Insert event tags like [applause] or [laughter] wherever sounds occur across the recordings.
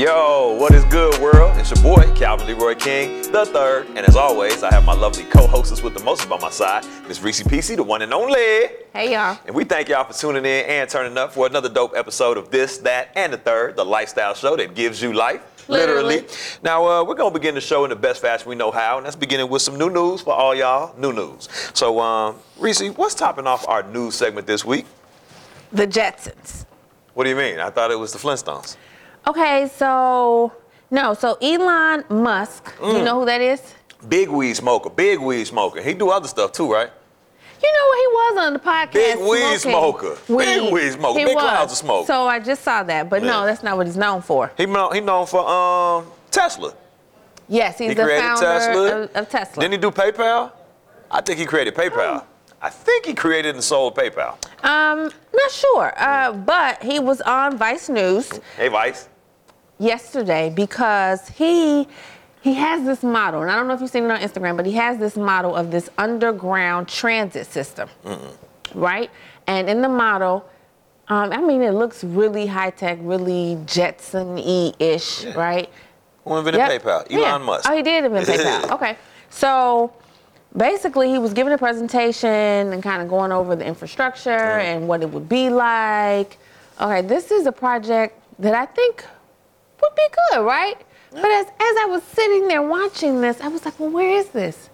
Yo, what is good, world? It's your boy, Calvin Leroy King, the third. And as always, I have my lovely co hostess with the most by my side, Miss Rici Pieci, the one and only. Hey, y'all. And we thank y'all for tuning in and turning up for another dope episode of This, That, and the Third, the lifestyle show that gives you life. Literally. Now, uh, we're going to begin the show in the best fashion we know how, and that's beginning with some new news for all y'all. New news. So, um, Reese, what's topping off our news segment this week? The Jetsons. What do you mean? I thought it was the Flintstones. Okay, so no, so Elon Musk, Mm. you know who that is? Big weed smoker, big weed smoker. He do other stuff too, right? You know what? he was on the podcast. Big weed smoking smoker. Big weed smoker. He Big was. clouds of smoke. So I just saw that, but Yeah. no, that's not what he's known for. He known, he known for um Tesla. Yes, he's He the created founder Tesla. Of, of Tesla. Didn't he do PayPal? I think he created PayPal. I think he created and sold PayPal. um, not sure, uh, but he was on Vice News Hey, Vice. yesterday because he he has this model, and I don't know if you've seen it on Instagram, but he has this model of this underground transit system, right? And in the model, um, I mean, it looks really high tech, really Jetson-y ish, right? Who invented Yep. PayPal? Elon Yeah. Musk. Oh, he did invent [laughs] PayPal. Okay. So basically, he was giving a presentation and kind of going over the infrastructure and what it would be like. Okay, this is a project that I think would be good, right? But as, as I was sitting there watching this, I was like, well, where is this?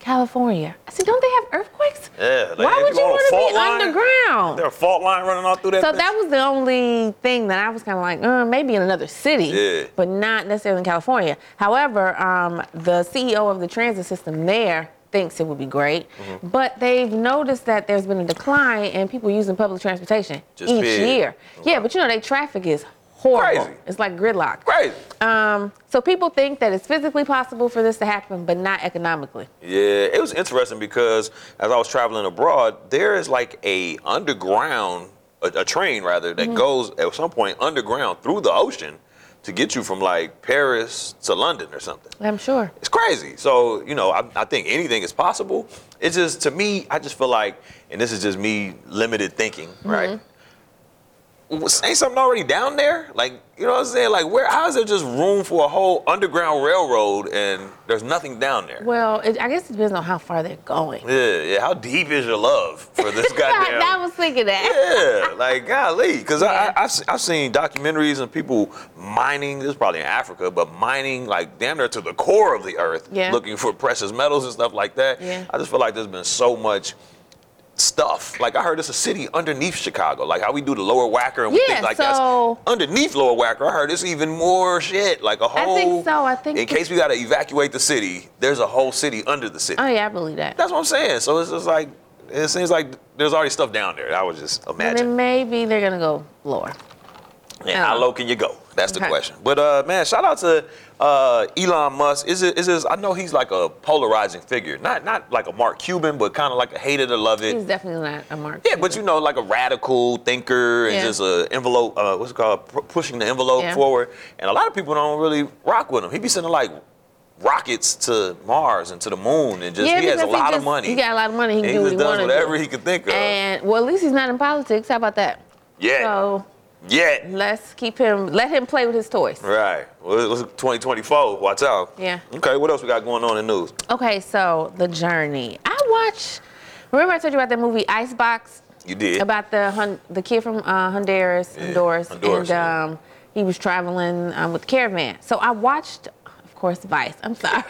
California. I said, don't they have earthquakes? Yeah. like, Why if would you on a want to fault be line, underground? There a fault line running all through that. So bitch? that was the only thing that I was kind of like, uh, maybe in another city, Yeah. but not necessarily in California. However, um, the CEO of the transit system there thinks it would be great, Mm-hmm. but they've noticed that there's been a decline in people using public transportation Just each period. year. Yeah, but you know, their traffic is horrible. Crazy. It's like gridlock. Crazy. Um, so people think that it's physically possible for this to happen, but not economically. Yeah, it was interesting because as I was traveling abroad, there is like a underground, a, a train rather, that Mm-hmm. goes at some point underground through the ocean to get you from like Paris to London or something. I'm sure. It's crazy. So, you know, I, I think anything is possible. It's just, to me, I just feel like, and this is just me limited thinking, right? Mm-hmm. Ain't something already down there? Like, you know what I'm saying? Like, where, how is there just room for a whole underground railroad and there's nothing down there? Well, it, I guess it depends on how far they're going. Yeah, yeah. How deep is your love for this [laughs] goddamn? I was thinking that. yeah, like [laughs] golly, because Yeah. I, I, I've, I've seen documentaries and people mining. This is probably in Africa, but mining like damn near to the core of the earth, Yeah. looking for precious metals and stuff like that. Yeah. I just feel like there's been so much stuff. Like I heard it's a city underneath Chicago, like how we do the Lower Wacker and we Yeah, think like so- that's underneath Lower Wacker. I heard it's even more shit, like a whole. I think so. I think in case we got to evacuate the city, there's a whole city under the city. Oh yeah, I believe that. That's what I'm saying. So it's just like it seems like there's already stuff down there. I was just And then maybe they're gonna go lower. And how Oh. low can you go? That's the Okay. question. But uh, man, shout out to uh, Elon Musk. Is it is this? I know he's like a polarizing figure. Not not like a Mark Cuban, but kind of like a hate it or love it. He's definitely not a mark. Yeah, but you know, like a radical thinker and Yeah. just a envelope. Uh, what's it called? P- pushing the envelope Yeah. forward. And a lot of people don't really rock with him. He be sending like rockets to Mars and to the moon, and just yeah, he has a lot of money. He got a lot of money. He And can he do what just he does whatever do. he can think of. And well, at least he's not in politics. How about that? Yeah. So Yeah. let's keep him. Let him play with his toys. Right. Well, it's 2024. Watch out. Yeah. Okay. What else we got going on in the news? Okay, so the journey. I watched. Remember I told you about that movie Icebox You did. about the the kid from uh, Honduras, Yeah, Honduras, Honduras, and yeah. um, he was traveling um, with caravan. So I watched, of course, Vice. I'm sorry.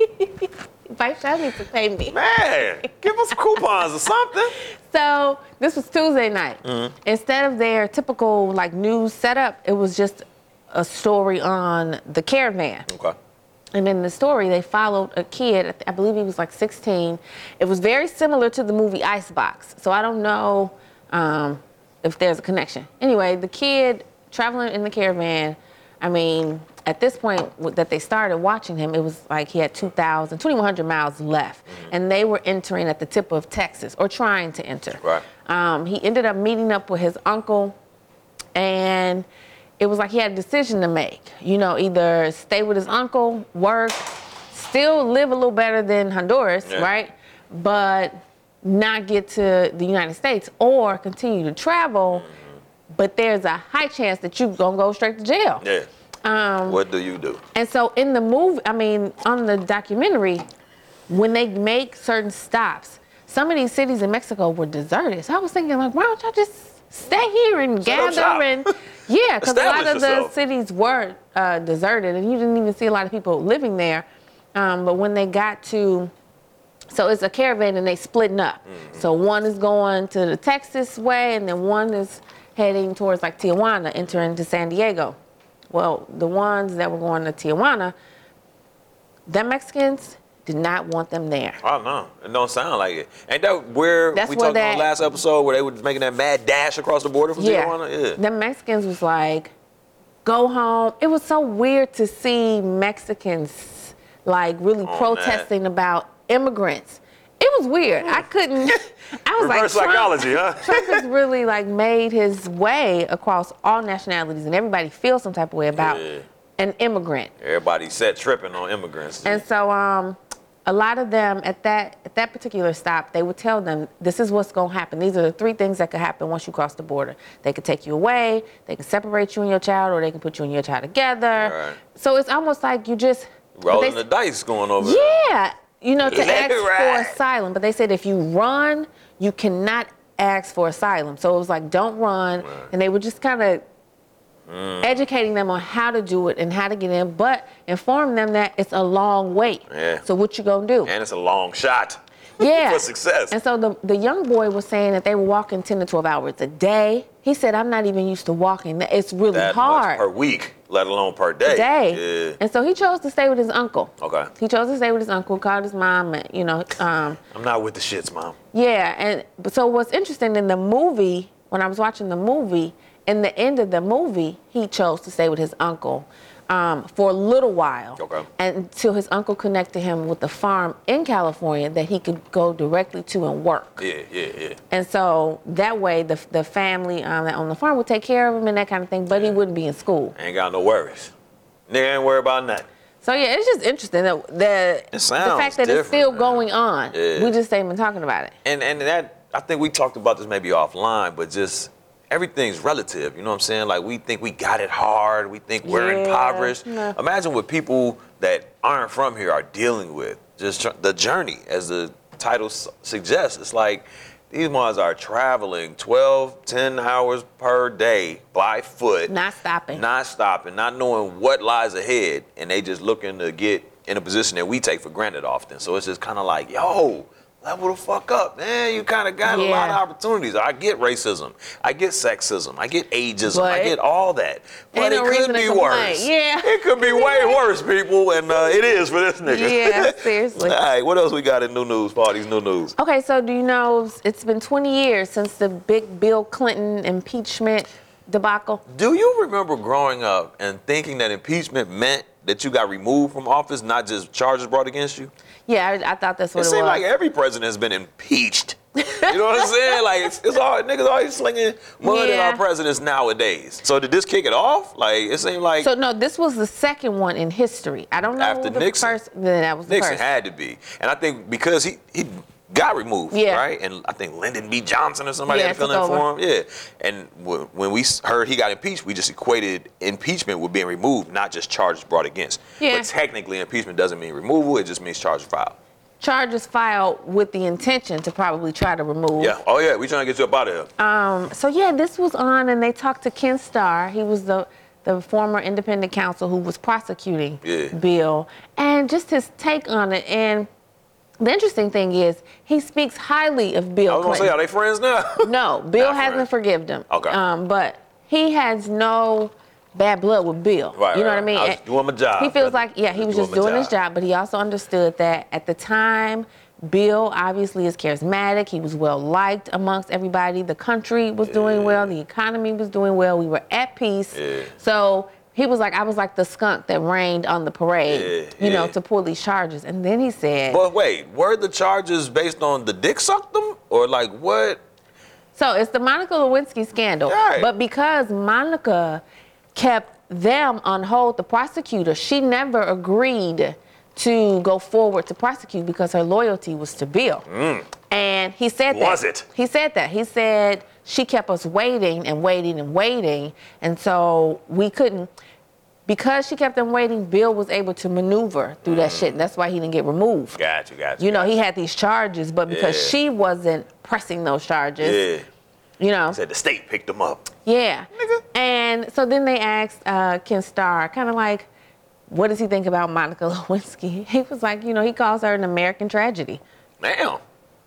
[laughs] Vice, y'all need to pay me. Man, give us coupons or something. [laughs] So this was Tuesday night. Mm-hmm. Instead of their typical like news setup, it was just a story on the caravan. Okay. And in the story, they followed a kid. I I believe he was like 16. It was very similar to the movie Icebox. So I don't know um, if there's a connection. Anyway, the kid traveling in the caravan. I mean, at this point that they started watching him, it was like he had 2,000, 2,100 miles left, and they were entering at the tip of Texas or trying to enter. Right. Um, he ended up meeting up with his uncle, and it was like he had a decision to make. You know, either stay with his uncle, work, still live a little better than Honduras, Yeah. right? But not get to the United States or continue to travel, but there's a high chance that you're gonna go straight to jail. Yeah. Um, what do you do? And so in the movie, I mean, on the documentary, when they make certain stops, some of these cities in Mexico were deserted. So I was thinking, like, why don't y'all just stay here and Set gather and [laughs] yeah, because a lot of the cities were uh, deserted, and you didn't even see a lot of people living there. Um, but when they got to so it's a caravan and they splitting up. Mm-hmm. So one is going to the Texas way and then one is heading towards like Tijuana, entering to San Diego. Well, the ones that were going to Tijuana, the Mexicans did not want them there. I don't know. It don't sound like it. Ain't that where That's we talked on that- the last episode where they were making that mad dash across the border from Tijuana? Yeah. The Mexicans was like, go home. It was so weird to see Mexicans like really On protesting about immigrants. It was weird. I couldn't. I was [laughs] Reverse like, Trump- psychology, huh? [laughs] Trump has really like made his way across all nationalities, and everybody feels some type of way about Yeah. an immigrant. Everybody set tripping on immigrants. And so, um, a lot of them at that at that particular stop, they would tell them, "This is what's going to happen. These are the three things that could happen once you cross the border. They could take you away, they can separate you and your child, or they can put you and your child together. Right. So it's almost like you just Rolling they- the dice going over yeah, you know, to [laughs] ask ride. for asylum. But they said if you run, you cannot ask for asylum. So it was like, don't run. And they were just kind of Mm. educating them on how to do it and how to get in, but inform them that it's a long wait. Yeah. So what you gonna do? And it's a long shot. Yeah. [laughs] for success. And so the, the young boy was saying that they were walking 10 to 12 hours a day. He said, I'm not even used to walking. It's really That hard. per week, let alone per day. day. Yeah. And so he chose to stay with his uncle. Okay. He chose to stay with his uncle, called his mom, and, you know, um, I'm not with the shits, mom. yeah. And but so what's interesting in the movie, when I was watching the movie, in the end of the movie, he chose to stay with his uncle um, for a little while. Okay. Until his uncle connected him with the farm in California that he could go directly to and work. Yeah, yeah, yeah. And so that way, the, the family um, that on the farm would take care of him and that kind of thing, but he wouldn't be in school. Ain't got no worries. Nigga ain't worried about nothing. So yeah, it's just interesting that the, the fact that it's still man. going on. Yeah. We just ain't been talking about it. And and that I think we talked about this maybe offline, but just everything's relative. You know what I'm saying? Like we think we got it hard. We think we're Yeah, impoverished. no. Imagine what people that aren't from here are dealing with. Just tr- the journey, as the title s- suggests. It's like these ones are traveling 12, 10 hours per day by foot. Not stopping. Not stopping, not knowing what lies ahead, and they just looking to get in a position that we take for granted often. So it's just kind of like, yo, level the fuck up, man. You kind of got a lot of opportunities. I get racism, I get sexism, I get ageism, I get all that. But it no could be worse. Yeah. it could be [laughs] way worse, people, and uh, it is for this nigga. Yeah, [laughs] seriously. all right, what else we got in new news? These new news. Okay, so do you know it's been 20 years since the big Bill Clinton impeachment debacle? Do you remember growing up and thinking that impeachment meant that you got removed from office, not just charges brought against you? Yeah, I, I thought that's what It it, seems was. like every president has been impeached. You know what I'm saying? Like it's, it's all niggas always slinging mud at our presidents nowadays. So did this kick it off? Like it seemed like so no, this was the second one in history. I don't know After the Nixon. first. Then that was the Nixon first. had to be, and I think because he he got removed, Yeah. right? And I think Lyndon B. Johnson or somebody Yeah, had to fill in for him. Yeah, and w- when we heard he got impeached, we just equated impeachment with being removed, not just charges brought against. Yeah. But technically, impeachment doesn't mean removal; it just means charges filed. Charges filed with the intention to probably try to remove. Yeah. Oh yeah, we trying to get you up out of here. Um, so yeah, this was on, and they talked to Ken Starr. He was the the former independent counsel who was prosecuting Yeah. Bill, and just his take on it. And the interesting thing is, he speaks highly of Bill I was gonna Clinton. say, are they friends now? [laughs] no, Bill Not hasn't friends. forgiven him. Okay. Um, but he has no bad blood with Bill. Right, you know right, what I mean? I was doing my job, He feels like, yeah, he was just my doing his job. job, but he also understood that at the time, Bill obviously is charismatic. He was well liked amongst everybody. The country was doing well. The economy was doing well. We were at peace. Yeah. So he was like, I was like the skunk that rained on the parade, Yeah, you know, to pull these charges. And then he said, But wait, were the charges based on the dick sucked them, or like what? So it's the Monica Lewinsky scandal. Right. But because Monica kept them on hold, the prosecutor, she never agreed to go forward to prosecute because her loyalty was to Bill. And he said that. Mm. Was it? He said that. He said she kept us waiting and waiting and waiting. And so we couldn't. Because she kept them waiting, Bill was able to maneuver through that shit. And that's why he didn't get removed. Got you, got you. You know, got he had these charges, but because Yeah. she wasn't pressing those charges, Yeah. you know. Said the state picked him up. Yeah. Nigga. And so then they asked uh, Ken Starr, kind of like, what does he think about Monica [laughs] Lewinsky? He was like, you know, he calls her an American tragedy. Damn.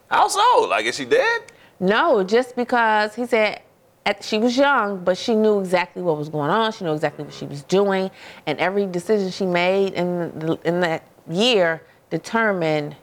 How so? Like, is she dead? No, just because he said at, she was young, but she knew exactly what was going on. She knew exactly what she was doing, and every decision she made in the, in that year determined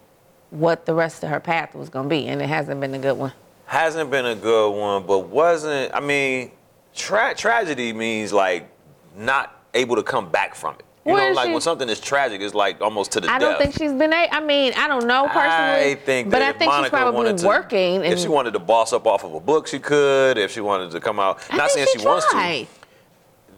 what the rest of her path was going to be, and it hasn't been a good one. Hasn't been a good one, but wasn't. I mean, tra- tragedy means like not able to come back from it. You Where know, like she- when something is tragic, it's like almost to the death. I death. don't think she's been a. I mean, I don't know personally, I think but I think Monica she's probably to, working. And if she wanted to boss up off of a book, she could. If she wanted to come out, I not saying she, wants to.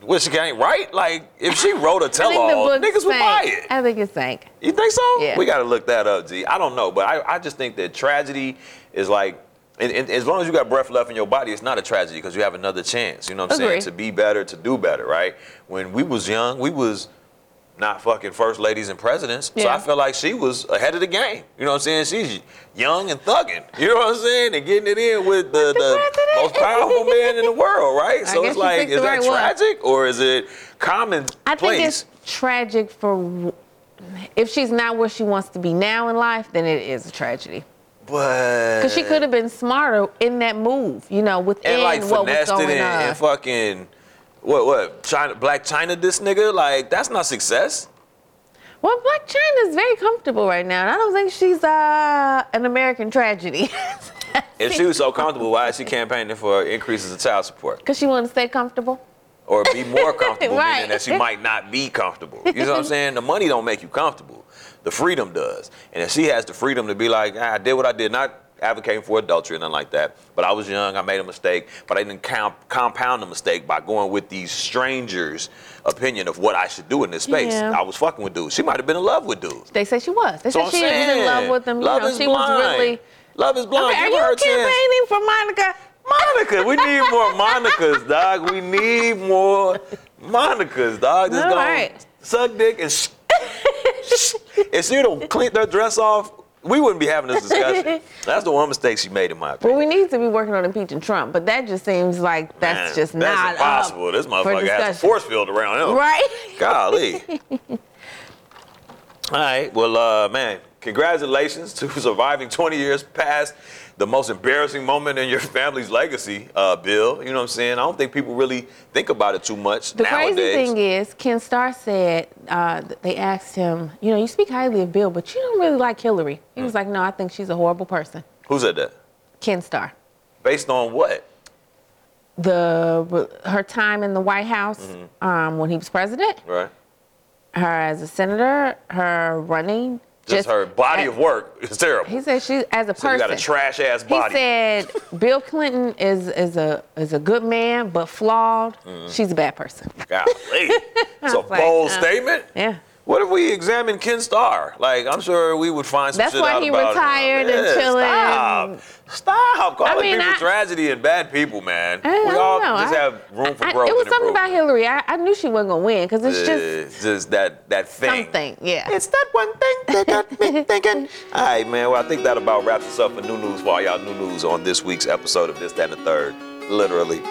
Well, she can't write. Like if she wrote a [laughs] tell-all, book niggas would buy it. I think it sank. You think so? Yeah. We got to look that up, G. I don't know, but I, I just think that tragedy is like, and, and as long as you got breath left in your body, it's not a tragedy because you have another chance. You know what I'm Agree. saying? To be better, to do better, right? When we was young, we was not fucking first ladies and presidents. So I feel like she was ahead of the game. You know what I'm saying? She's young and thugging. You know what I'm saying? And getting it in with the, the most powerful man in the world, right? I So it's like, is that right one. tragic or is it commonplace? I think it's tragic for if she's not where she wants to be now in life, then it is a tragedy. but Because she could have been smarter in that move, you know, within and like what was finessed it going and, on. and fucking what what China Black China this nigga like that's not success. well, Black China is very comfortable right now, and I don't think she's uh, an American tragedy. [laughs] If she was so comfortable, why is she campaigning for increases of child support Because she wants to stay comfortable. or be more [laughs] comfortable, Right. meaning that she might not be comfortable? You know what I'm [laughs] saying? The money don't make you comfortable. The freedom does. And if she has the freedom to be like, ah, I did what I did, not advocating for adultery and nothing like that, but I was young, I made a mistake, but I didn't comp- compound the mistake by going with these strangers' opinion of what I should do in this space. Yeah. I was fucking with dudes. She might have been in love with dudes. They say she was. They So said she was in love with them. You Love know, is she blind. was really. Love is blind. Okay, are you campaigning for Monica? Monica, we need more Monicas, dog. We need more Monicas, dog. Just All gonna right. suck dick and sh- sh- she don't clean their dress off, we wouldn't be having this discussion. [laughs] That's the one mistake she made, in my opinion. Well, we need to be working on impeaching Trump, but that just seems like that's Man, just that's not impossible. Up this motherfucker has a force field around him. right? Golly. [laughs] All right. Well, uh, man, congratulations to [laughs] surviving 20 years past the most embarrassing moment in your family's legacy, uh, Bill. You know what I'm saying? I don't think people really think about it too much The nowadays. crazy thing is, Ken Starr said uh, they asked him, you know, you speak highly of Bill, but you don't really like Hillary. He Mm. was like, no, I think she's a horrible person. Who said that? Ken Starr. Based on what? The her time in the White House Mm-hmm. um, when he was president, Right. her as a senator, her running, Just, her body of work is terrible. He said she as a so you got a trash ass body. He said Bill Clinton is is a is a good man but flawed. Mm-hmm. She's a bad person. Golly. [laughs] It's a like, bold uh, statement. Yeah. What if we examine Ken Starr? Like, I'm sure we would find some That's shit why out he about him. retired and Yeah, chilling. Stop. Stop calling mean, people I- tragedy and bad people, man. I, I we all know. just I- have room for I- growth. It was something about. Hillary. I, I knew she wasn't gonna win because it's just just that that thing. something. Yeah. It's that one thing that got me [laughs] thinking. All right, man. Well, I think that about wraps us up for new news for all y'all new news on this week's episode of This, That, and the Third. Literally.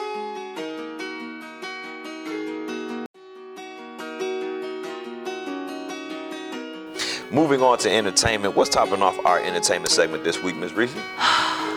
Moving on to entertainment. What's topping off our entertainment segment this week, Ms. Reese? [sighs]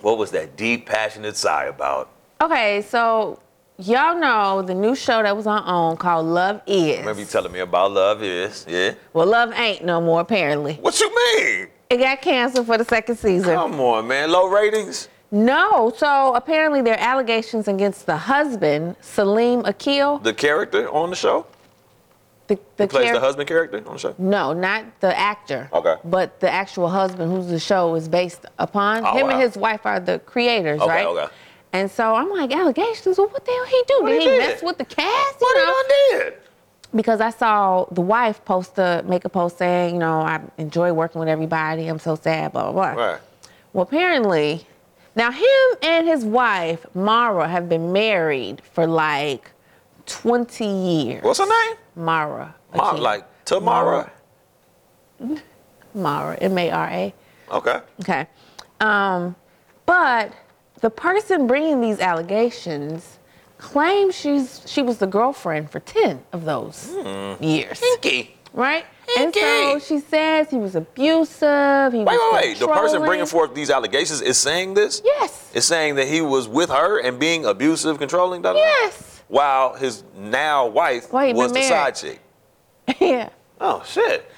What was that deep, passionate sigh about? Okay, so y'all know the new show that was on OWN called Love Is. Remember you telling me about love is, yeah? well, Love ain't no more apparently. What you mean? It got canceled for the second season. Come on, man. Low ratings? No, so apparently there are allegations against the husband, Salim Akil. The character on the show? The, the Who plays char- the husband character on the show? No, not the actor. Okay. But the actual husband, who's the show is based upon. Oh, Him wow. and his wife are the creators, Okay, right? okay. And so I'm like, allegations? Well, what the hell he do? What did he did? mess with the cast? What you know? he done did? Because I saw the wife post a make a post saying, you know, I enjoy working with everybody. I'm so sad, blah blah blah. Right. Well, apparently, now him and his wife Mara have been married for like 20 years. What's her name? Mara. Ma- like Tamara. Mara. M A R A. Okay. Okay. Um, but the person bringing these allegations claims she's she was the girlfriend for 10 of those Hmm. years. Pinky. Right? And so she says he was abusive. He Wait, was wait, wait. The person bringing forth these allegations is saying this? Yes. Is saying that he was with her and being abusive, controlling, da, da? Yes. While his now wife was the married. side chick. [laughs] yeah. Oh, shit.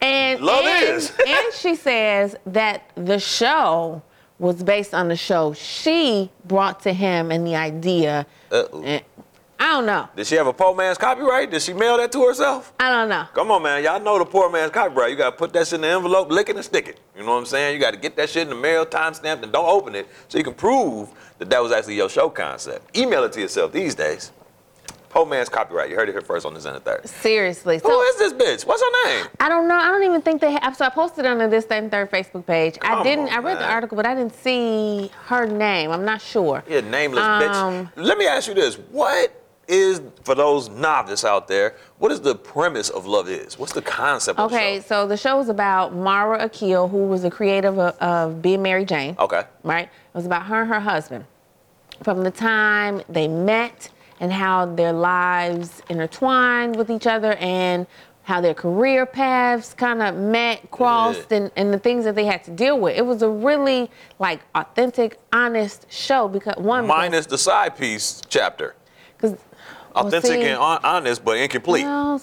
And Love and, is. [laughs] and she says that the show was based on the show she brought to him and the idea. Uh-oh. And I don't know. Did she have a poor man's copyright? Did she mail that to herself? I don't know. Come on, man. Y'all know the poor man's copyright. You got to put that shit in the envelope, lick it, and stick it. You know what I'm saying? You got to get that shit in the mail, time stamped, and don't open it so you can prove that that was actually your show concept. Email it to yourself these days. Poor man's copyright. You heard it here first on the Zen and Third. Seriously. Who So is this bitch? What's her name? I don't know. I don't even think they have. So I posted on the this That, and third Facebook page. I didn't. on, I read the article, but I didn't see her name. I'm not sure. Yeah, nameless Um, bitch. Let me ask you this. What is, for those novice out there, what is the premise of Love Is? What's the concept of Okay, the show? so the show is about Mara Akil, who was the creator of, of Being Mary Jane. Okay. right? It was about her and her husband. From the time they met and how their lives intertwined with each other and how their career paths kind of met, crossed, Yeah. and, and the things that they had to deal with. It was a really like authentic, honest show because one Minus the side piece chapter. because Authentic and honest, but incomplete. well,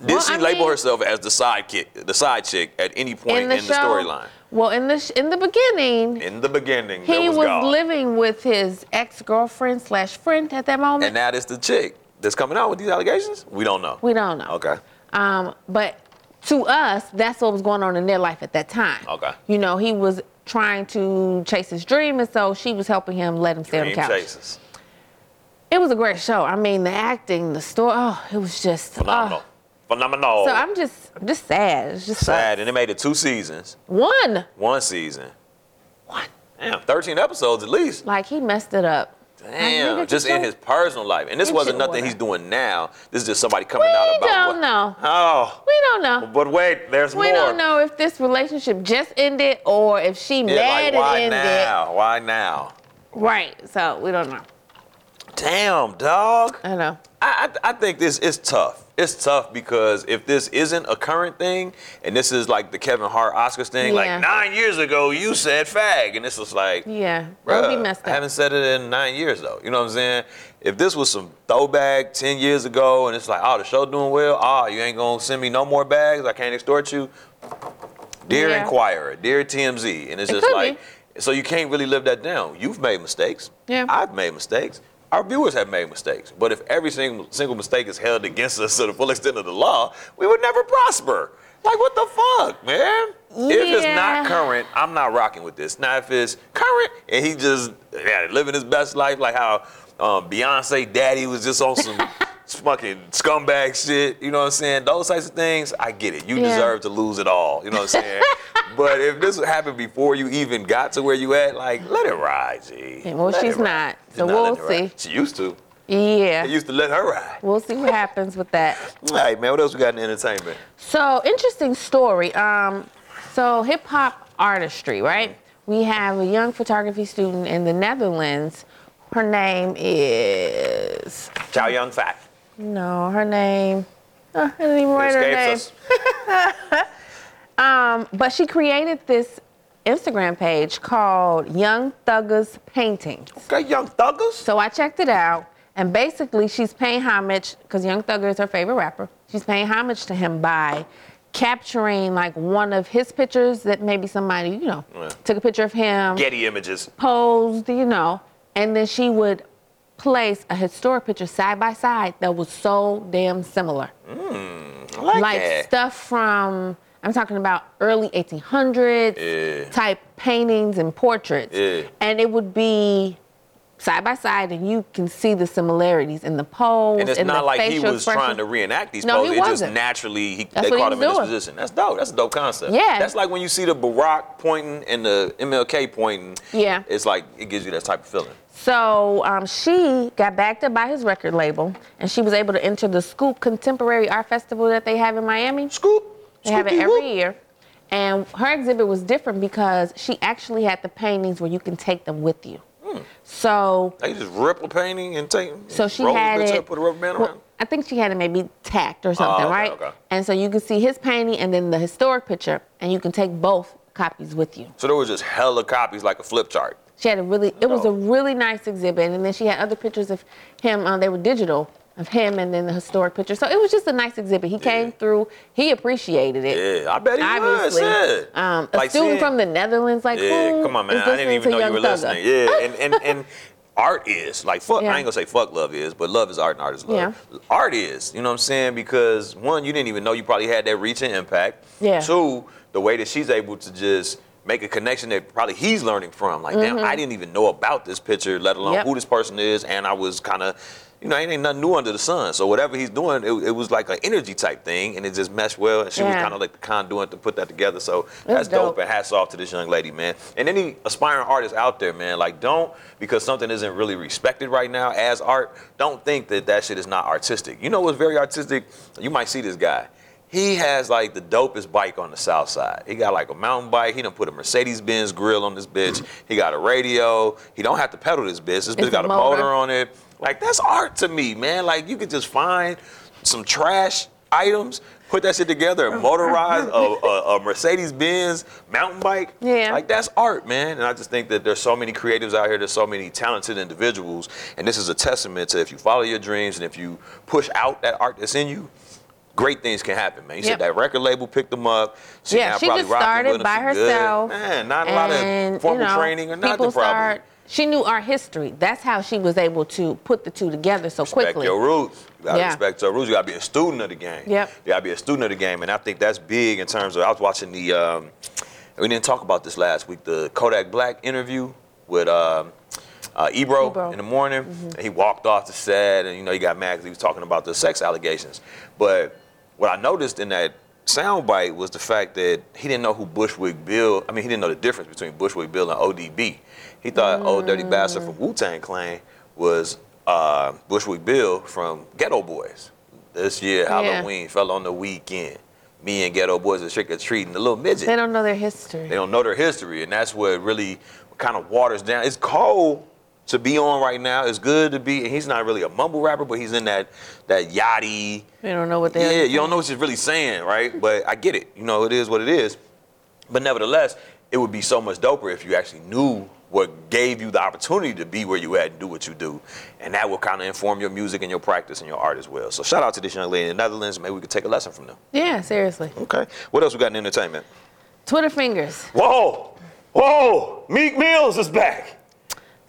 Did well, she I label mean- herself as the sidekick, the side chick at any point in the, show, storyline? Well, in the in the beginning, In the beginning, he was, was living with his ex girlfriend slash friend at that moment. and that is the chick that's coming out with these allegations. We don't know. we don't know. Okay. Um, but to us, that's what was going on in their life at that time. Okay. You know, he was trying to chase his dream, and so she was helping him let him stay on the couch. chases. It was a great show. I mean, the acting, the story, oh, it was just uh, Phenomenal. oh. Phenomenal. So I'm just, I'm just sad. It's just sad, and they made it two seasons, One, one season. one. Damn, 13 episodes at least. Like he messed it up. Damn, just in his personal life. And this wasn't nothing order. he's doing now. This is just somebody coming We out about don't what- know. Oh, We don't know. but wait, there's We more. We don't know if this relationship just ended or if she Yeah, mad like, why it ended. now? Why now? Right. So we don't know. Damn, dog. I know. I, I, I think this is tough. It's tough because if this isn't a current thing, and this is like the Kevin Hart Oscars thing, Yeah. like nine years ago you said fag, and this was like, Yeah. Don't be bruh, messed I haven't said it in nine years though. You know what I'm saying? If this was some throwback ten years ago, and it's like, oh, the show doing well, oh, you ain't gonna send me no more bags, I can't extort you. Dear Yeah. Inquirer, dear TMZ, and it's It just could like, so you can't really live that down. You've made mistakes. Yeah. I've made mistakes. Our viewers have made mistakes. But if every single single mistake is held against us [laughs] to the full extent of the law, we would never prosper. Like what the fuck, man? If it's not current, I'm not rocking with this. Now if it's current and he just yeah, living his best life, like how um, Beyonce daddy was just on some [laughs] fucking scumbag shit, you know what I'm saying? Those types of things, I get it. You Yeah. deserve to lose it all, you know what I'm saying? [laughs] but if this happened before you even got to where you at, like let it ride, G. Yeah, well, Let she's not, so not we'll letting it ride. see. She used to. Yeah. They used to let her ride. We'll see what happens with that. [laughs] All right, man. What else we got in entertainment? So interesting story. Um, so hip hop artistry, right? We have a young photography student in the Netherlands. Her name is Chow Young Fat. No, her name. Uh, I didn't even write her name. [laughs] Um, but she created this Instagram page called Young Thuggers Paintings. Okay, Young Thuggers. So I checked it out, and basically she's paying homage because Young Thugger is her favorite rapper. She's paying homage to him by capturing like one of his pictures that maybe somebody you know Yeah. took a picture of him, Getty Images. posed, you know, and then she would place a historic picture side by side that was so damn similar mm, I like, like stuff from I'm talking about early 1800s Yeah. type paintings and portraits. Yeah. And it would be side by side, and you can see the similarities in the pose And it's in not like he was trying to reenact these No, he poses. It just wasn't. naturally he, That's they caught him was in this position. That's dope. That's a dope concept. Yeah. That's like when you see the Barack pointing and the MLK pointing. Yeah. It's like it gives you that type of feeling. So um, she got backed up by his record label, and she was able to enter the Scoop Contemporary Art Festival that they have in Miami. Scoop. They have it every whoop. year. And her exhibit was different because she actually had the paintings where you can take them with you. Hmm. So, They just rip a painting and take. so she had it. up, put a rubber band well, around. I think she had it maybe tacked or something, Oh, okay, right? okay. And so you can see his painting and then the historic picture, and you can take both copies with you. So there was just hella copies, like a flip chart. She had a really, it was a really nice exhibit, and then she had other pictures of him. Uh, they were digital of him, and then the historic picture. So it was just a nice exhibit. He came through. He appreciated it. Yeah, I bet he Obviously, was. Yeah. um, a Like student seeing- from the Netherlands, like Yeah, who come on, man. I didn't even know you were Thugger? listening. Yeah, [laughs] and and and art is like fuck. Yeah. I ain't gonna say fuck love is, but love is art and art is love. Yeah. Art is, you know what I'm saying? Because one, you didn't even know you probably had that reach and impact. Yeah. Two, the way that she's able to just make a connection that probably he's learning from. Like, damn, I didn't even know about this picture, let alone Mm-hmm. Yep. who this person is, and I was kind of. You know, ain't nothing new under the sun. So whatever he's doing, it, it was like an energy type thing, and it just meshed well. And she was kind of like the conduit to put that together. So that's dope. dope. And hats off to this young lady, man. And any aspiring artists out there, man, like don't because something isn't really respected right now as art. Don't think that that shit is not artistic. You know what's very artistic? You might see this guy. He has like the dopest bike on the south side. He got like a mountain bike. He done put a Mercedes Benz grill on this bitch. He got a radio. He don't have to pedal this bitch. This bitch It's got a a motor. motor. on it. Like that's art to me, man. Like you could just find some trash items, put that shit together, and motorize a, [laughs] a, a Mercedes Benz mountain bike. Yeah. Like that's art, man. And I just think that there's so many creatives out here, there's so many talented individuals, and this is a testament to if you follow your dreams and if you push out that art that's in you, great things can happen, man. You Yep. said that record label picked them up. She Yeah, she probably just started by She good. herself. Man, not a lot and, of formal you know, training or nothing, probably. start. She knew our history. That's how she was able to put the two together so respect quickly. your roots. You gotta Yeah. respect your roots. You gotta be a student of the game. Yep. You gotta be a student of the game, and I think that's big in terms of. I was watching the. Um, we didn't talk about this last week. The Kodak Black interview with um, uh, Ebro, Ebro. in the morning. And he walked off the set, and you know he got mad because he was talking about the sex allegations. But what I noticed in that soundbite was the fact that he didn't know who Bushwick Bill. I mean, he didn't know the difference between Bushwick Bill and ODB. He thought Old Dirty Bastard from Wu Tang Clan was uh, Bushwick Bill from Geto Boys. This year, Yeah. Halloween fell on the weekend. Me and Geto Boys are trick or treating, the little midget. They don't know their history. They don't know their history, and that's what really kind of waters down. It's cold to be on right now. It's good to be, and he's not really a mumble rapper, but he's in that that yachty. You don't know what they're. Yeah, you don't know what she's really saying, right? But I get it. You know, it is what it is. But nevertheless, it would be so much doper if you actually knew what gave you the opportunity to be where you at and do what you do. And that will kind of inform your music and your practice and your art as well. So shout out to this young lady in the Netherlands. Maybe we could take a lesson from them. Yeah, seriously. Okay. What else we got in entertainment? Twitter fingers. Whoa! Whoa! Meek Mills is back.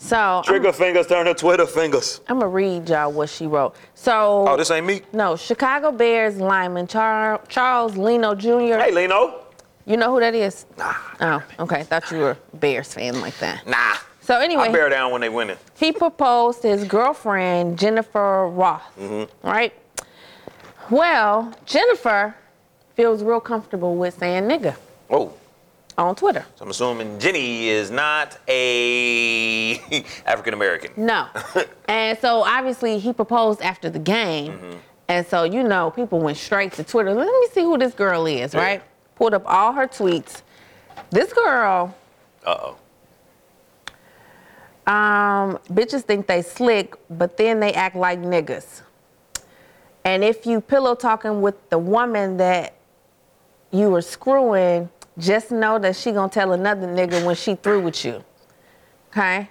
So I'm, Trigger fingers turn to Twitter fingers. I'm gonna read y'all what she wrote. So Oh, this ain't me. no, Chicago Bears lineman Char- Charles Leno Jr. Hey, Leno. You know who that is? Nah. Oh, okay. Thought you were a Bears fan like that. Nah. So anyway, I bear down when they winning. he proposed to his girlfriend Jennifer Roth, Mm-hmm. right? Well, Jennifer feels real comfortable with saying nigga Oh, on Twitter. so I'm assuming Jenny is not a [laughs] African American. No. [laughs] and so obviously he proposed after the game. Mm-hmm. And so, you know, people went straight to Twitter. Let me see who this girl is, Yeah. right? Pulled up all her tweets. This girl, Uh oh. um, bitches think they slick, but then they act like niggas. And if you pillow talking with the woman that you were screwing, just know that she gonna tell another nigga when she through with you. Okay?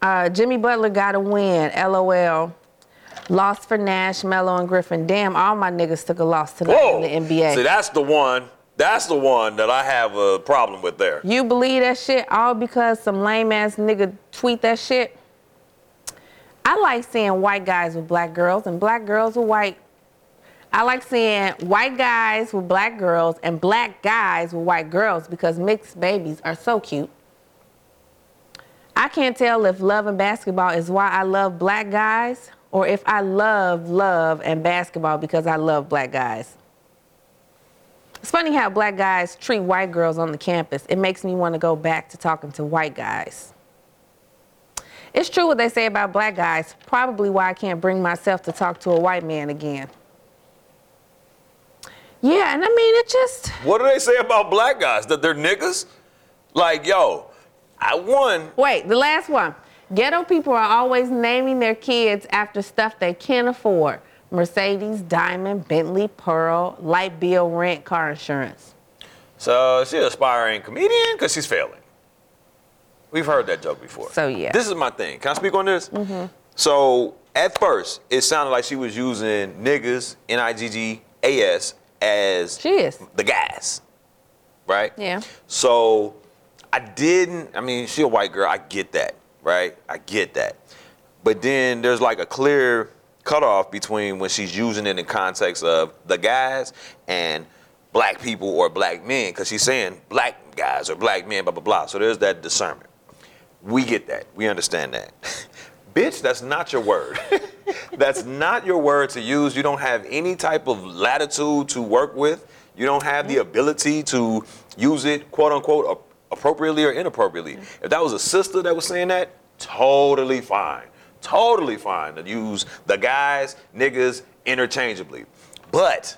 Uh, Jimmy Butler got a win. LOL. Lost for Nash, Melo, and Griffin. Damn, all my niggas took a loss tonight Whoa. in the NBA. See, that's the one. That's the one that I have a problem with there. You believe that shit all because some lame ass nigga tweet that shit? I like seeing white guys with black girls and black girls with white. I like seeing white guys with black girls and black guys with white girls because mixed babies are so cute. I can't tell if love and basketball is why I love black guys or if I love love and basketball because I love black guys. It's funny how black guys treat white girls on the campus. It makes me want to go back to talking to white guys. It's true what they say about black guys, probably why I can't bring myself to talk to a white man again. Yeah, and I mean, it just. What do they say about black guys? That they're niggas? Like, yo, I won. Wait, the last one. Ghetto people are always naming their kids after stuff they can't afford Mercedes, Diamond, Bentley, Pearl, light bill, rent, car insurance. So she's an aspiring comedian because she's failing. We've heard that joke before. So, yeah. This is my thing. Can I speak on this? Mm-hmm. So at first, it sounded like she was using niggas, N I G G A S, as She is. the guys, right? Yeah. So I didn't. I mean, she a white girl. I get that, right? I get that. But then there's like a clear cutoff between when she's using it in context of the guys and black people or black men, because she's saying black guys or black men, blah blah blah. So there's that discernment. We get that. We understand that. [laughs] Bitch, that's not your word. [laughs] that's not your word to use. You don't have any type of latitude to work with. You don't have the ability to use it, quote unquote, appropriately or inappropriately. If that was a sister that was saying that, totally fine. Totally fine to use the guys, niggas interchangeably. But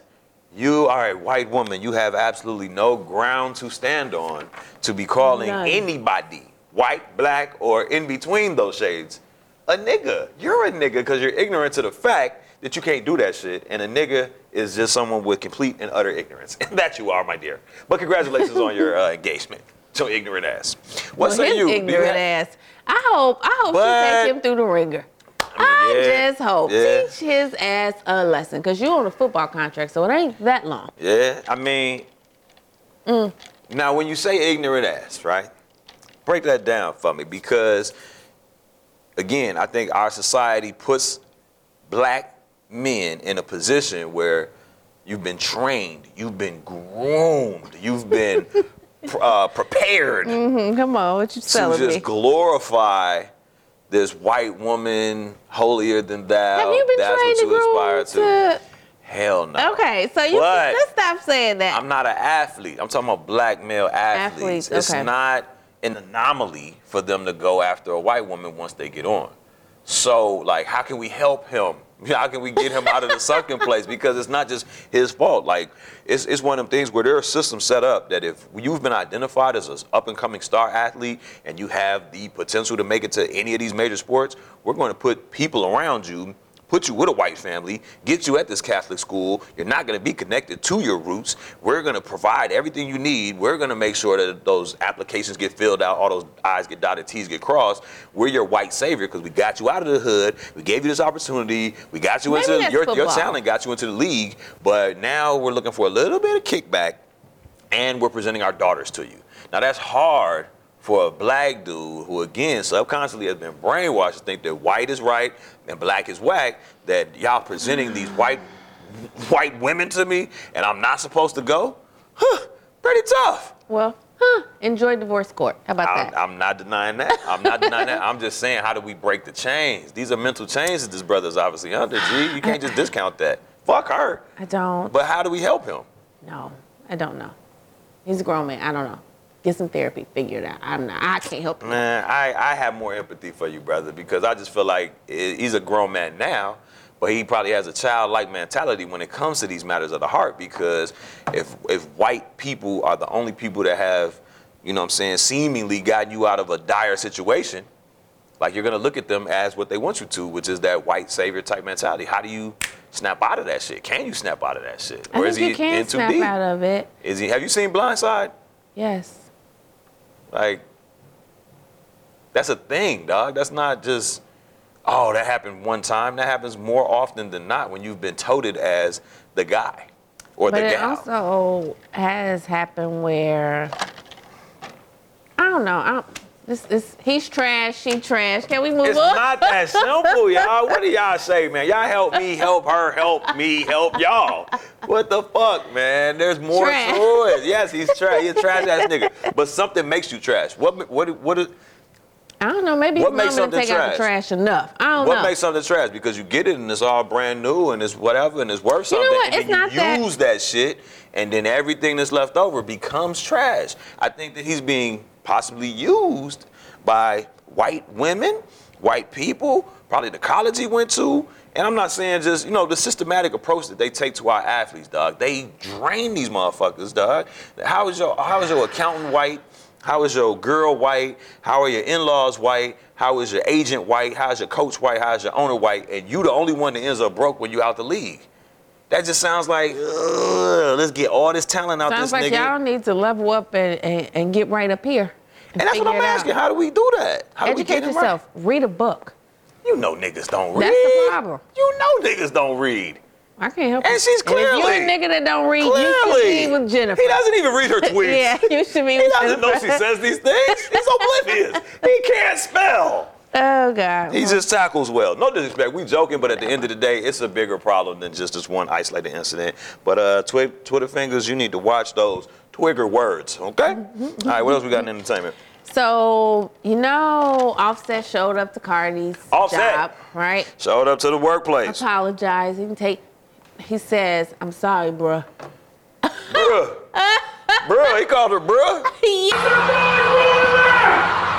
you are a white woman. You have absolutely no ground to stand on to be calling None. anybody, white, black, or in between those shades, a nigga. You're a nigga because you're ignorant to the fact that you can't do that shit. And a nigga is just someone with complete and utter ignorance. [laughs] And that you are, my dear. But congratulations on your uh, engagement. So ignorant ass. What's well, his you? You ignorant have- ass. I hope, I hope But- she take him through the ringer. I yeah, just hope. yeah. Teach his ass a lesson. Because you're on a football contract, so it ain't that long. Yeah, I mean, now when you say ignorant ass, right? Break that down for me because, again, I think our society puts black men in a position where you've been trained, you've been groomed, you've been [laughs] uh, prepared Mm, come on, what you to telling just glorify this white woman holier than thou. Have you been That's trained what to you aspire groom to? Hell no. Okay, so you But- let's stop saying that. I'm not an athlete. I'm talking about black male athletes. Athletes, It's okay. not an anomaly for them to go after a white woman once they get on. So, like, how can we help him? [laughs] How can we get him out of the sucking place? Because it's not just his fault. Like, it's, it's one of them things where there are systems set up that if you've been identified as an up and coming star athlete and you have the potential to make it to any of these major sports, we're going to put people around you put you with a white family, get you at this Catholic school. You're not going to be connected to your roots. We're going to provide everything you need. We're going to make sure that those applications get filled out, all those I's get dotted, T's get crossed. We're your white savior because we got you out of the hood. We gave you this opportunity. We got you Maybe into your, your talent, got you into the league. But now we're looking for a little bit of kickback and we're presenting our daughters to you. Now that's hard for a black dude who, again, subconsciously has been brainwashed to think that white is right and black is whack. That y'all presenting these white white women to me and I'm not supposed to go. Huh, pretty tough. well, huh, enjoy divorce court. How about I'm, that? I'm not denying that. I'm not denying that. I'm just saying, how do we break the chains? These are mental chains that this brother's obviously under. G, you can't just discount that. Fuck her. I don't. But how do we help him? No, I don't know. He's a grown man. I don't know. Get some therapy. figured out. I'm not. I can't help you. Man, I, I have more empathy for you, brother, because I just feel like he's a grown man now, but he probably has a childlike mentality when it comes to these matters of the heart. Because if if white people are the only people that have, you know what I'm saying, seemingly gotten you out of a dire situation, like you're gonna look at them as what they want you to, which is that white savior type mentality. How do you snap out of that shit? Can you snap out of that shit? I think you can in too snap deep? out of it. Is he have you seen Blindside? Yes. Like, that's a thing, dog. That's not just, oh, that happened one time. That happens more often than not when you've been toted as the guy or But the it also has happened where I don't know. I don't, this this he's trash. She trash. Can we move it's on? It's not that simple, [laughs] y'all. What do y'all say, man? Y'all help me, help her, help me, help y'all. What the fuck, man? There's more Trash. to it. Yes, he's trash. He's a trash ass nigga. But something makes you trash. What? What? What? is- I don't know. Maybe What his makes mom didn't something take out the trash? trash enough. I don't What know. What makes something trash? Because you get it and it's all brand new and it's whatever and it's worth something. You know what? And It's then not you that- use that shit and then everything that's left over becomes trash. I think that he's being possibly used by white women, white people, probably the college he went to. And I'm not saying just, you know, the systematic approach that they take to our athletes, dog. They drain these motherfuckers, dog. How is your how is your accountant white? How is your girl white? How are your in-laws white? How is your agent white? How is your coach white? How is your owner white? And you the only one that ends up broke when you out the league. That just sounds like, ugh, let's get all this talent out Sounds this like nigga. y'all need to level up and, and, and get right up here. and that's what I'm it out. asking. How do we do that? How do we Educate get it right? yourself. Read a book. You know niggas don't read. That's the problem. You know niggas don't read. I can't help it. And it. she's if you a nigga that don't read, you Clearly. should be with Jennifer. He doesn't even read her [laughs] tweets. yeah, you should be He with doesn't know she says these things. He's oblivious. [laughs] He can't spell. Oh God. He just tackles well. No disrespect. We joking, but at the end of the day, it's a bigger problem than just this one isolated incident. But uh, twi- Twitter fingers, you need to watch those Twigger words, okay? Mm-hmm. All right, what else we got in entertainment? So you know, Offset showed up to Cardi's Offset. job, right? Showed up to the workplace. Apologizing. Take. He says, "I'm sorry, bruh." bruh. [laughs] bruh, he called her bruh. [laughs] I'm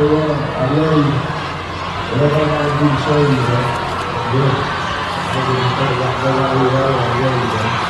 in front of the world, I love you. Whatever I gotta do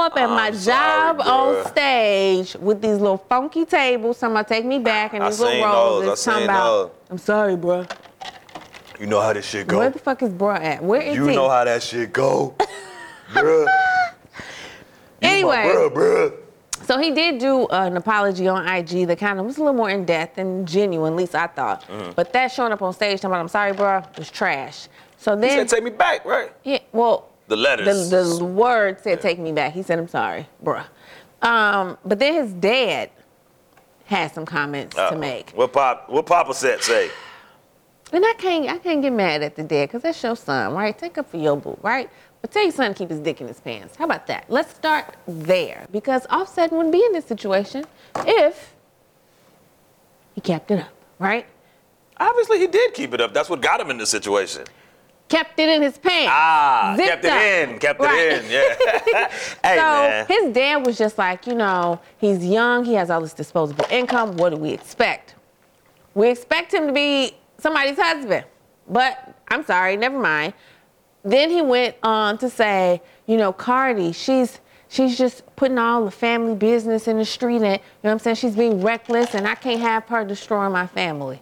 show up at my I'm sorry, job on stage with these little funky tables. Somebody take me back and I these little seen roses. those, I talking seen about, those. I'm sorry, bro. You know how this shit go. Where the fuck is bruh at? Where is it? you he? know how that shit go. [laughs] bruh. You my Anyway. bruh, bruh. So he did do an apology on IG that kind of was a little more in depth and genuine, at least I thought. Mm. But that showing up on stage talking about I'm sorry, bro, was trash. So He then, said, take me back, right? yeah, well, The letters. the, the word said take me back. He said I'm sorry, bruh. Um, but then his dad had some comments Uh-oh. to make, What Pop? What Papa said say? and I can't I can't get mad at the dad because that's your son, right? Take up for your boo, right? But tell your son to keep his dick in his pants. How about that? Let's start there because Offset wouldn't be in this situation if he kept it up, right? Obviously, he did keep it up. That's what got him in this situation. Kept it in his pants. Ah, Zipped kept it up. in, kept Right. it in. Yeah. [laughs] [laughs] hey so man. his dad was just like, you know, he's young, he has all this disposable income. What do we expect? We expect him to be somebody's husband. But I'm sorry, never mind. Then he went on to say, you know, Cardi, she's she's just putting all the family business in the street and you know what I'm saying? She's being reckless and I can't have her destroy my family.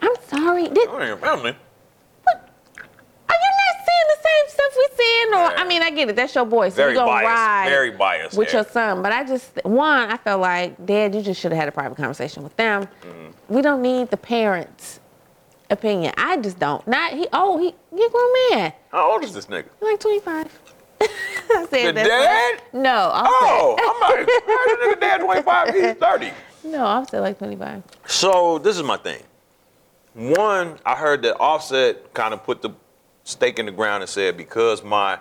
I'm sorry. Did, Oh, your family. are you not saying the same stuff we sin, or Yeah. I mean, I get it. That's your boy, so Very you gonna biased, ride very biased, with yeah. your son. But I just one, I felt like, Dad, you just should have had a private conversation with them. Mm-hmm. We don't need the parents' opinion. I just don't. Not he. Oh, he, he a grown man. How old is this nigga? Like 25. [laughs] I said that. dad? No, I'm Oh, I'm like, how the nigga dad 25? He's 30. no, I'm still like 25. So this is my thing. One, I heard that Offset kind of put the stake in the ground and said because my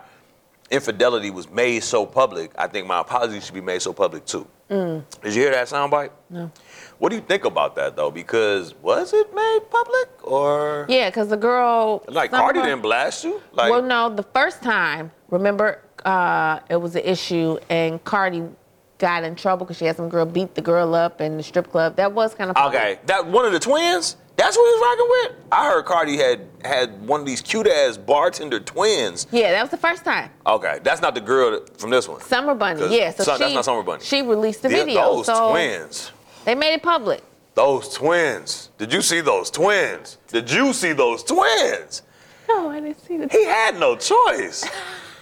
infidelity was made so public, I think my apology should be made so public too. Did you hear that soundbite? No. What do you think about that though? Because was it made public or Yeah, because the girl. like Cardi somebody- didn't blast you? Like well, no, the first time, remember, uh, it was an issue, and Cardi got in trouble because she had some girl beat the girl up in the strip club. That was kind of okay, that one of the twins. That's what he was rocking with. I heard Cardi had had one of these cute ass bartender twins. Yeah, that was the first time. Okay, that's not the girl that, from this one. Summer Bunni. yeah. So Sun- she, that's not Summer Bunni. She released the Yeah, video. Those so twins. they made it public. Those twins. Did you see those twins? Did you see those twins? No, I didn't see the. He had no choice.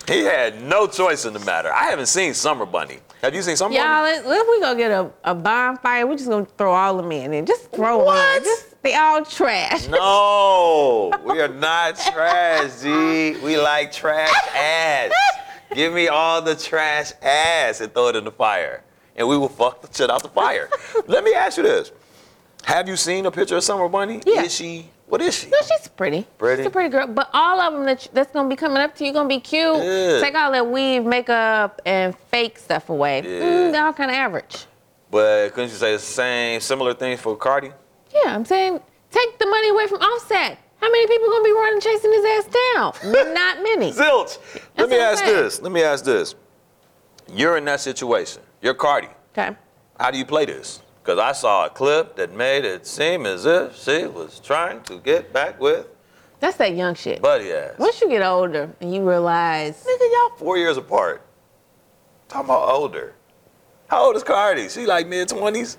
He had no choice in the matter. I haven't seen Summer Bunni. Have you seen Summer Y'all, Bunny? let, let we go get a, a bonfire. We're just gonna throw all of men in. and Just throw them What? in. Just they all trash. No, we are not [laughs] trash, G. We like trash ass. Give me all the trash ass and throw it in the fire, and we will fuck the shit out the fire. Let me ask you this: Have you seen a picture of Summer Bunni? Yeah. Is she? What is she? No, she's pretty. Pretty? She's a pretty girl. But all of them that, that's gonna be coming up to you gonna be cute. Yeah. Take all that weave, makeup, and fake stuff away. Yeah. Mm, they're all kind of average. But couldn't you say the same, similar things for Cardi? Yeah, I'm saying take the money away from Offset. How many people gonna be running chasing his ass down? Not many. [laughs] Zilch. Let me ask saying. this. Let me ask this. You're in that situation. You're Cardi. Okay. How do you play this? Because I saw a clip that made it seem as if she was trying to get back with That's that young shit. Buddy ass. Once you get older and you realize, Nigga, y'all four years apart. Talking about older. How old is Cardi? She like mid 20s?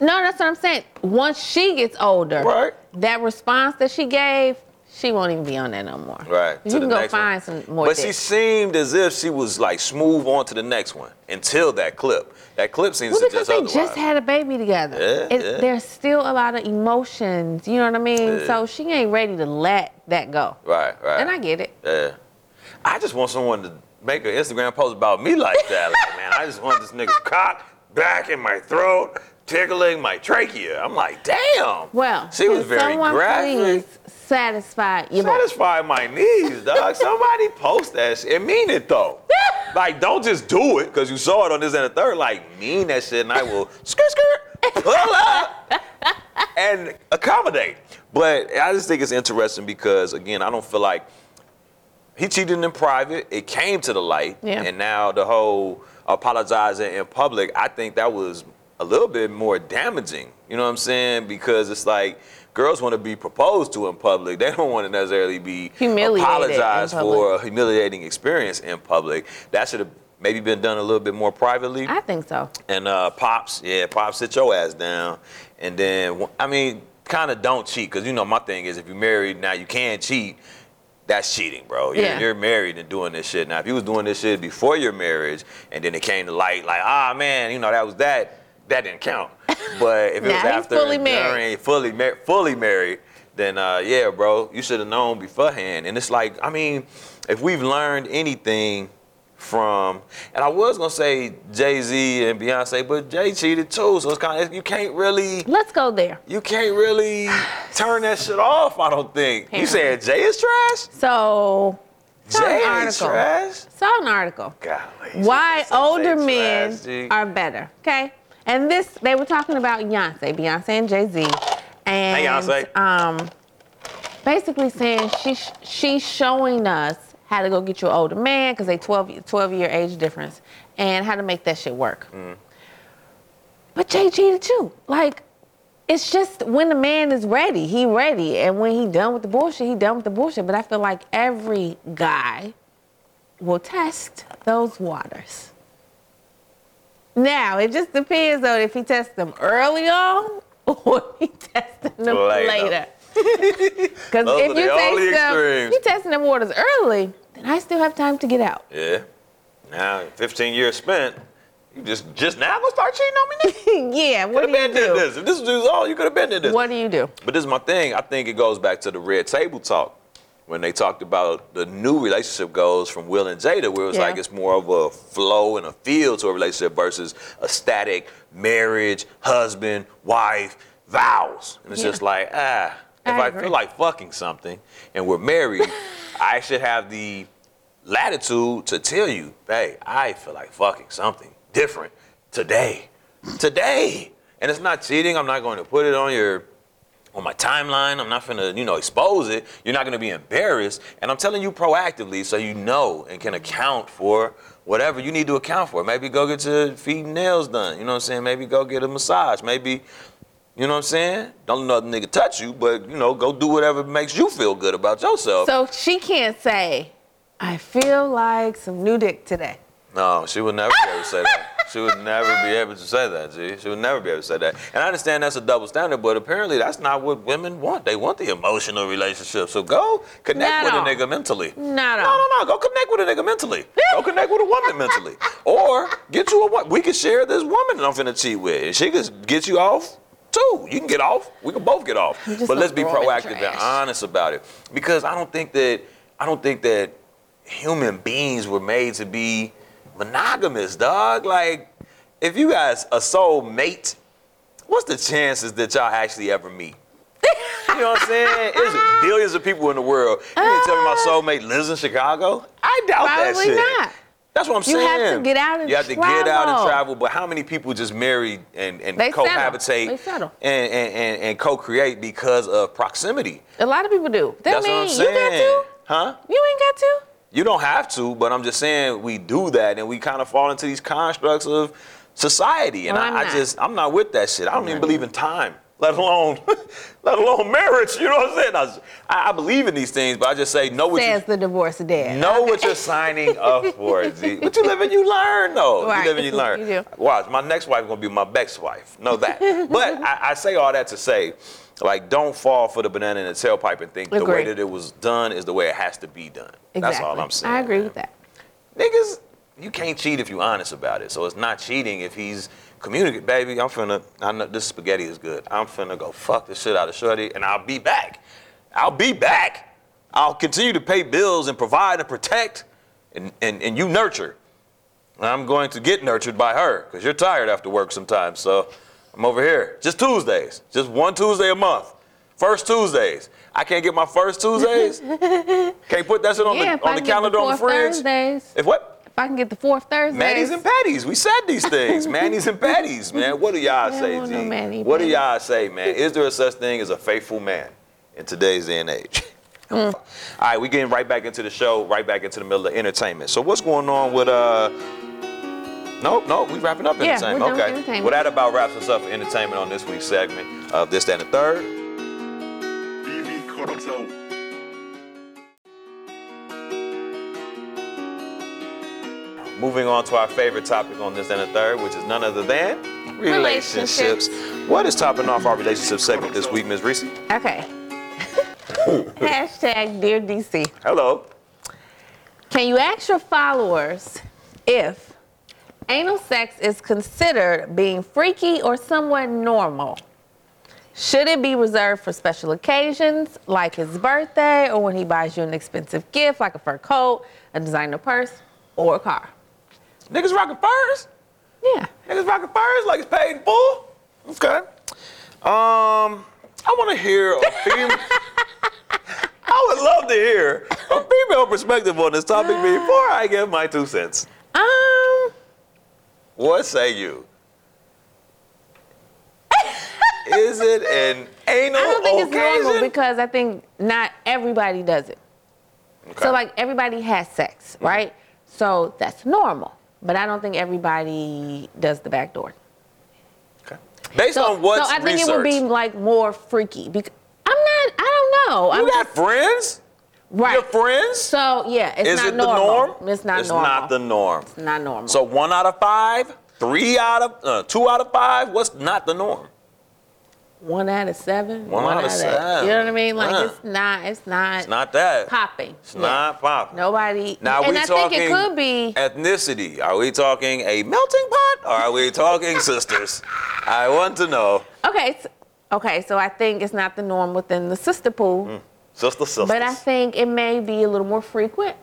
No, that's what I'm saying. Once she gets older, Right. that response that she gave, she won't even be on that no more. Right. You to can the go next find one. some more. But she seemed as if she was like smooth on to the next one until that clip. That clip seems Well, to because just they otherwise. just had a baby together. Yeah, It- yeah. There's still a lot of emotions. You know what I mean? Yeah. So she ain't ready to let that go. right, right. And I get it. Yeah. I just want someone to make an Instagram post about me like that. Like, man, I just want this nigga's cock back in my throat, tickling my trachea. I'm like, damn. Well, she was very graphic. please satisfy your boy? Satisfy my needs, dog. [laughs] Somebody post that shit and mean it though. [laughs] like, don't just do it because you saw it on this and the third. Like, mean that shit, and I will [laughs] skirt skirt pull up and accommodate. But I just think it's interesting because again, I don't feel like he cheated in private. It came to the light, Yeah. and now the whole apologizing in public. I think that was a little bit more damaging. You know what I'm saying? Because it's like girls want to be proposed to in public. [laughs] They don't want to necessarily be apologized for a humiliating experience in public. That should have maybe been done a little bit more privately. I think so. And uh, pops, yeah, pops, sit your ass down. And then, I mean, kind of don't cheat, because you know my thing is if you're married now, you can't cheat. That's cheating, bro. You're, Yeah. you're married and doing this shit. Now, if you was doing this shit before your marriage, and then it came to light, like, ah, man, you know that was that, that didn't count. But if it [laughs] was after, fully married. fully, mar- fully married, then uh, yeah, bro, you should have known beforehand. And it's like, I mean, if we've learned anything from, and I was gonna say Jay Z and Beyonce, but Jay cheated too, so it's kind of you can't really, Let's go there. you can't really turn that shit off. I don't think. You said Jay is trash. So, saw an article. trash. Saw an article. Golly. Why older men are better. Okay. And this, they were talking about Beyonce, Beyonce and Jay Z. And Hey, Beyonce. um, basically saying she she's showing us how to go get you an older man because they 12, 12 year age difference and how to make that shit work. Mm. But Jay cheated too. Like, it's just when the man is ready, he ready. And when he done with the bullshit, he done with the bullshit. But I feel like every guy will test those waters. Now, it just depends though if he tests them early on [laughs] or [laughs] he testing them Later. later. Because if you taste them, you testing them waters early, then I still have time to get out. Yeah. Now, 15 years spent, you just just now gonna start cheating on me? [laughs] yeah, what Could do have you do? this. If this was all, you could have been did this. What do you do? But this is my thing. I think it goes back to the red table talk when they talked about the new relationship goes from Will and Jada, where it was Yeah. like it's more of a flow and a feel to a relationship versus a static marriage, husband, wife, vows. And it's Yeah. just like, ah, if I I, feel like fucking something and we're married, [laughs] I should have the latitude to tell you, hey, I feel like fucking something different today. Today. And it's not cheating. I'm not going to put it on your on my timeline. I'm not gonna, you know, expose it. You're not gonna be embarrassed. And I'm telling you proactively so you know and can account for whatever you need to account for. Maybe go get your feet and nails done. You know what I'm saying? Maybe go get a massage. Maybe, you know what I'm saying? Don't let the nigga touch you, but you know, go do whatever makes you feel good about yourself. So she can't say, I feel like some new dick today. No, she would never be able to say that. She would never be able to say that, G. She would never be able to say that. And I understand that's a double standard, but apparently that's not what women want. They want the emotional relationship. So go connect Not with all. a nigga mentally. Not No, all. no, no. Go connect with a nigga mentally. Go connect with a woman mentally. Or get you a woman. We can share this woman that I'm finna cheat with. She could get you off too. You can get off. We can both get off. But let's be gonna throw 'em in proactive and honest about it. Because I don't think that I don't think that human beings were made to be monogamous, dog. Like, if you guys a soul mate, what's the chances that y'all actually ever meet? You know what I'm saying? There's billions of people in the world. You mean to tell me my uh, soulmate lives in Chicago? I doubt that Probably shit. not. That's what I'm You saying. You have to get out and travel. You have to get out and travel. travel. But how many people just marry and, and They settle. They settle. and, and, and, and co-create because of proximity? A lot of people do. That That's mean what I'm saying. you got to? Huh? You ain't got to? You don't have to, but I'm just saying we do that and we kind of fall into these constructs of society. And Well, I, I just I'm not with that shit. I don't even believe in time, let alone [laughs] let alone marriage. You know what I'm saying? I, was- I, I believe in these things, but I just say know what you Says the divorce dad. know what you're signing up for. [laughs] G. But you live and you learn, though. Right. You live and you learn. You do. Watch, my next wife gonna be my best wife. Know that. but I, I say all that to say, like, don't fall for the banana in the tailpipe and think the way that it was done is the way it has to be done. Exactly. That's all I'm saying. I agree man. with that. Niggas, you can't cheat if you're honest about it. So it's not cheating if he's communicate, baby. I'm finna. I know this spaghetti is good. I'm finna go fuck the shit out of Shorty, and I'll be back. I'll be back. I'll continue to pay bills and provide and protect, and and, and you nurture. And I'm going to get nurtured by her because you're tired after work sometimes. So I'm over here. Just Tuesdays. Just one Tuesday a month. First Tuesdays. I can't get my first Tuesdays. [laughs] can't put that shit on Yeah, the on the calendar on the fridge. Thursdays. If what? If I can get the fourth Thursday. Manny's and patties. We said these things. [laughs] Manny's and patties, man. What do y'all don't say, want no G? Manny what do y'all say, man? Is there a such thing as a faithful man in today's day and age? [laughs] Mm. All right, we getting right back into the show, right back into the middle of entertainment. So what's going on with uh? Nope, nope. We wrapping up Yeah, we're entertainment. done with okay. entertainment. Well, that about wraps us up for entertainment on this week's segment of this, that, and the third. Moving on to our favorite topic on this and the third, which is none other than Relationships. What is topping off our relationship segment this week, Ms. Rici? Okay. [laughs] Hashtag Dear DC. Hello. Can you ask your followers if anal sex is considered being freaky or somewhat normal? Should it be reserved for special occasions like his birthday or when he buys you an expensive gift like a fur coat, a designer purse, or a car? Niggas rocking furs? Yeah. Niggas rocking furs like it's paid in full? Okay. Um, I want to hear a female. [laughs] I would love to hear a female perspective on this topic before I give my two cents. Um, What say you? Is it an anal I don't think it's normal because I think not everybody does it. Okay. So like everybody has sex, right? So that's normal. But I don't think everybody does the back door. Okay. Based So, on what so I think research? it would be like more freaky. Because I'm not. I don't know. you I'm got friends? right. Your friends? So yeah, it's Is not it the normal. norm? It's not it's normal. It's not the norm. not normal. So one out of five, three out of uh, two out of five. What's not the norm? One out of seven. One out of seven. You know what I mean? Like it's not. It's not. It's not that. popping. It's not popping. Nobody. Now and we I talking think it could be. ethnicity. Are we talking a melting pot or are we talking [laughs] sisters? I want to know. Okay. s- Okay. So I think it's not the norm within the sister pool, hmm. Sister, sisters. but I think it may be a little more frequent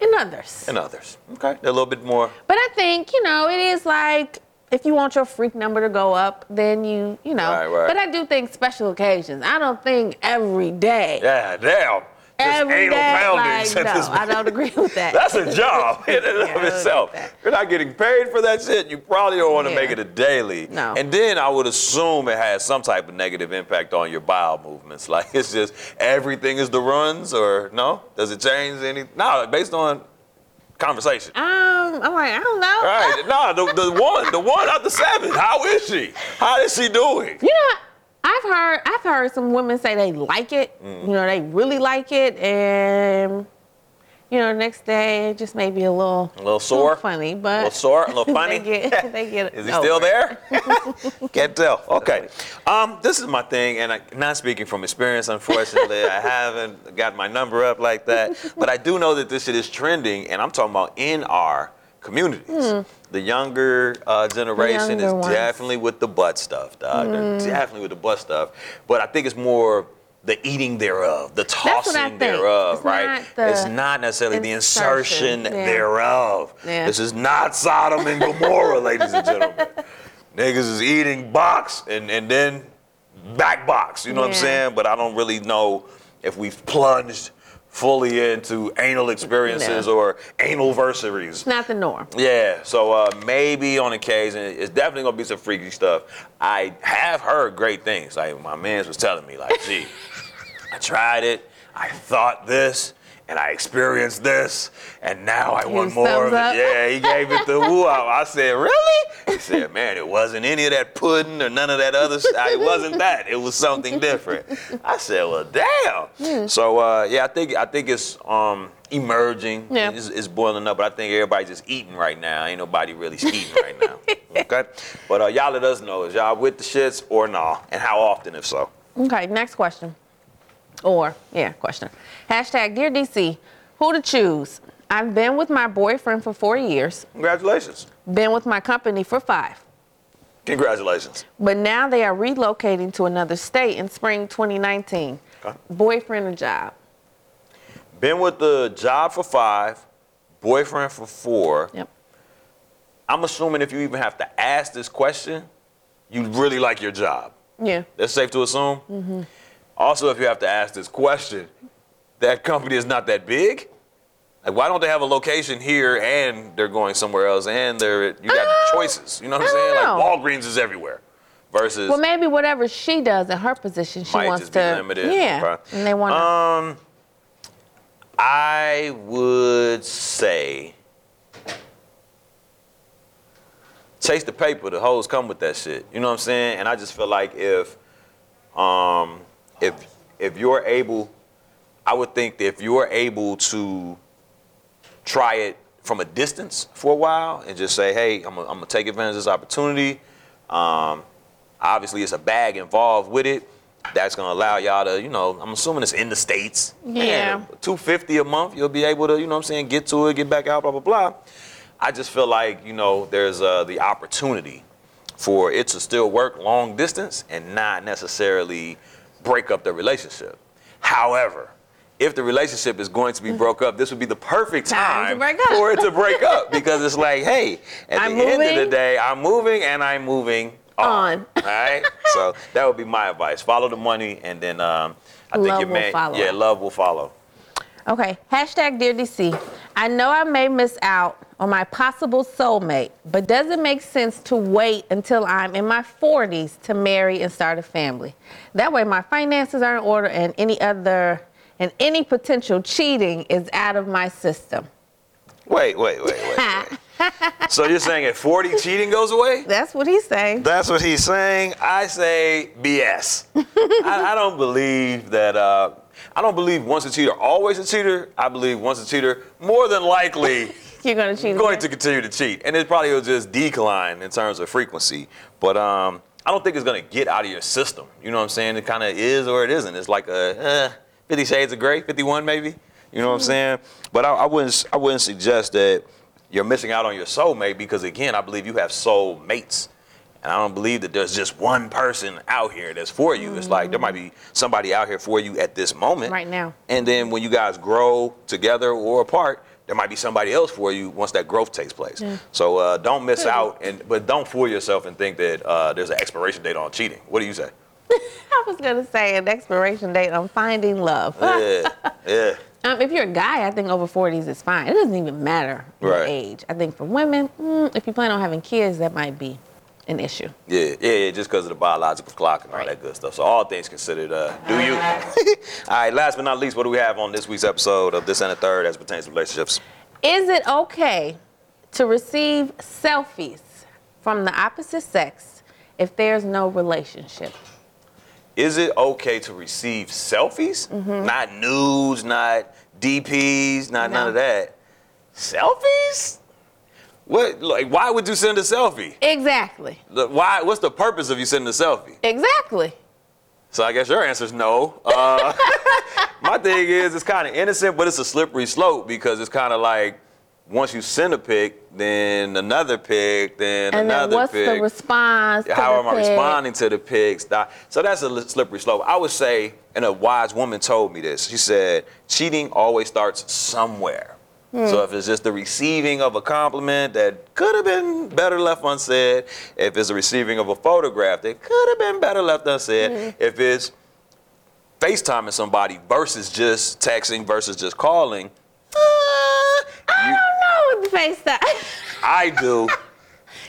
in others. In others. Okay. They're a little bit more. But I think, you know, it is like if you want your freak number to go up, then you, you know. Right, right. But I do think special occasions. I don't think every day. Yeah, damn. Just Every day, like, no, I don't agree with that. That's a job [laughs] in and Yeah, of itself. You're not getting paid for that shit. You probably don't want to Yeah. make it a daily. No. And then I would assume it has some type of negative impact on your bowel movements. [laughs] Like it's just everything is the runs, or no? Does it change any? No, based on conversation. um, I'm like, I don't know. Right. [laughs] No, the, the one, the one out the seven. How is she? How is she doing? You know, I've heard I've heard some women say they like it. Mm. You know, they really like it, and you know, the next day it just may be a little A little sore? funny, but A little sore, a little [laughs] funny. they get, [laughs] they get Is he over still there? [laughs] Can't tell. Okay. Um, this is my thing, and I, not speaking from experience, unfortunately, I haven't got my number up like that. But I do know that this shit is trending, and I'm talking about in our communities. The younger uh, generation Hmm. younger is ones. definitely with the butt stuff, dog. They're definitely with the butt stuff. But I think it's more the eating thereof, the tossing thereof, It's right? not it's not necessarily the insertion. insertion Yeah. thereof. Yeah. This is not Sodom and Gomorrah, ladies and gentlemen. Niggas is eating box and, and then back box, you know what I'm saying? But I don't really know if we've plunged fully into anal experiences No. or anal versaries. It's not the norm. Yeah, so uh, maybe on occasion, it's definitely gonna be some freaky stuff. I have heard great things. Like my man's was telling me, like, gee, I tried it, I thought this, and I experienced this, and now I want more of up. it. Yeah, he gave it the [laughs] woo out. I said, really? He said, man, it wasn't any of that pudding or none of that other stuff. It wasn't that. It was something different. I said, well, damn. So uh, yeah, I think I think it's um, emerging. Yeah. It's, it's boiling up, but I think everybody's just eating right now. Ain't nobody really eating right now. [laughs] Okay, but uh, y'all let us know is y'all with the shits or nah, and how often if so. Okay, next question. Or, yeah, question. Hashtag Dear DC, who to choose? I've been with my boyfriend for four years, Congratulations. been with my company for five. Congratulations. But now they are relocating to another state in spring 2019. Okay. Boyfriend or job? Been with the job for five, boyfriend for four. Yep. I'm assuming if you even have to ask this question, you really like your job. Yeah. That's safe to assume. Mm-hmm. Also, if you have to ask this question, that company is not that big. Like, why don't they have a location here and they're going somewhere else and they're you got Um, choices? You know what I'm saying? Like. Walgreens is everywhere. Versus Well, maybe whatever she does in her position, she wants to. limited. Yeah. And they want to. Um, I would say chase the paper. The hoes come with that shit. You know what I'm saying? And I just feel like if, um, if if you're able, I would think that if you're able to try it from a distance for a while and just say, hey, I'm gonna, I'm gonna take advantage of this opportunity. Um, obviously, it's a bag involved with it. That's gonna allow y'all to, you know, I'm assuming it's in the states. Yeah. Two fifty a month, you'll be able to, you know, what I'm saying, get to it, get back out, blah blah blah. I just feel like, you know, there's uh, the opportunity for it to still work long distance and not necessarily break up the relationship. However, if the relationship is going to be broke up, this would be the perfect Time time for it to break up [laughs] because it's like, hey, at I'm the end of the day, I'm moving and I'm moving on. On. All right. [laughs] so that would be my advice. Follow the money, and then um, I think Love your will man, follow. yeah, love will follow. Okay, hashtag Dear DC. I know I may miss out on my possible soulmate, but does it make sense to wait until I'm in my 40s to marry and start a family? That way my finances are in order and any other and any potential cheating is out of my system. Wait, wait, wait, wait. wait. [laughs] so you're saying at 40 cheating goes away? That's what he's saying. That's what he's saying. I say BS. [laughs] I, I don't believe that. Uh, I don't believe once a cheater, always a cheater. I believe once a cheater, more than likely You're cheat. going again? to continue to cheat, and it probably will just decline in terms of frequency. But um, I don't think it's gonna get out of your system. You know what I'm saying? It kind of is or it isn't. It's like a eh, 50 Shades of Grey, 51 maybe. You know what I'm saying? But I, I wouldn't I wouldn't suggest that you're missing out on your soulmate because again, I believe you have soul mates. And I don't believe that there's just one person out here that's for you. It's like there might be somebody out here for you at this moment. Right now. And then when you guys grow together or apart, there might be somebody else for you once that growth takes place. So uh, don't miss out, and but don't fool yourself and think that uh, there's an expiration date on cheating. What do you say? [laughs] I was gonna say an expiration date on finding love. Yeah, yeah. [laughs] Um, if you're a guy, I think over 40s is fine. It doesn't even matter your Right. age. I think for women, mm, if you plan on having kids, that might be an issue. Yeah, yeah, yeah, just because of the biological clock and all Right. that good stuff. So all things considered, uh, do you? [laughs] all right, last but not least, what do we have on this week's episode of This and the Third as pertains to relationships? Is it okay to receive selfies from the opposite sex if there's no relationship? Is it okay to receive selfies? Mm-hmm. Not nudes, not DPs, not none of that. Selfies? What? Like, why would you send a selfie? Exactly. Look, Why? What's the purpose of you sending a selfie? Exactly. So I guess your answer is no. Uh, [laughs] my thing is, it's kind of innocent, but it's a slippery slope because it's kind of like once you send a pic, then another pic, then And then another what's pic. the response? to How the am I pic? responding to the pics? So that's a slippery slope. I would say, and a wise woman told me this. She said, cheating always starts somewhere. Hmm. So if it's just the receiving of a compliment that could have been better left unsaid, if it's the receiving of a photograph that could have been better left unsaid, Hmm. if it's FaceTiming somebody versus just texting versus just calling, uh, I you- don't know with the FaceTime. I do. [laughs]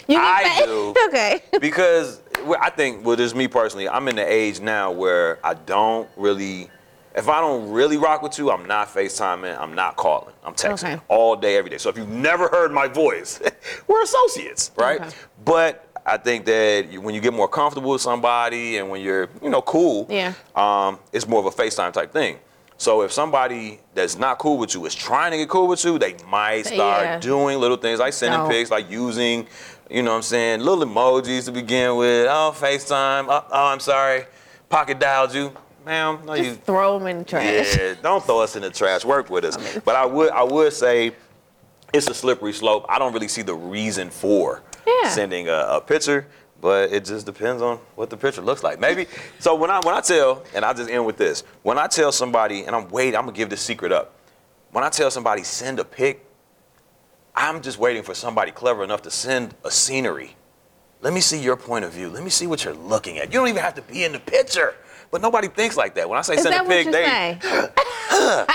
You I fa- do. [laughs] Okay. because I think, well, just me personally, I'm in the age now where I don't really, if I don't really rock with you, I'm not FaceTiming, I'm not calling, I'm texting Okay. all day, every day. So if you've never heard my voice, [laughs] we're associates, right? Okay. But I think that when you get more comfortable with somebody and when you're, you know, cool, Yeah. um, it's more of a FaceTime type thing. So if somebody that's not cool with you is trying to get cool with you, they might start Yeah. doing little things like sending No. pics, like using, you know what I'm saying, little emojis to begin with. Oh, FaceTime. Oh, oh I'm sorry. Pocket dialed you. Ma'am, no, you. Throw them in the trash. Yeah, don't throw us in the trash. Work with us. But I would, I would say, it's a slippery slope. I don't really see the reason for Yeah. sending a, a picture, but it just depends on what the picture looks like. Maybe. So when I when I tell, and I'll just end with this. When I tell somebody, and I'm waiting, I'm gonna give this secret up. When I tell somebody send a pic, I'm just waiting for somebody clever enough to send a scenery. Let me see your point of view. Let me see what you're looking at. You don't even have to be in the picture. But nobody thinks like that. When I say Is send that a you they [laughs]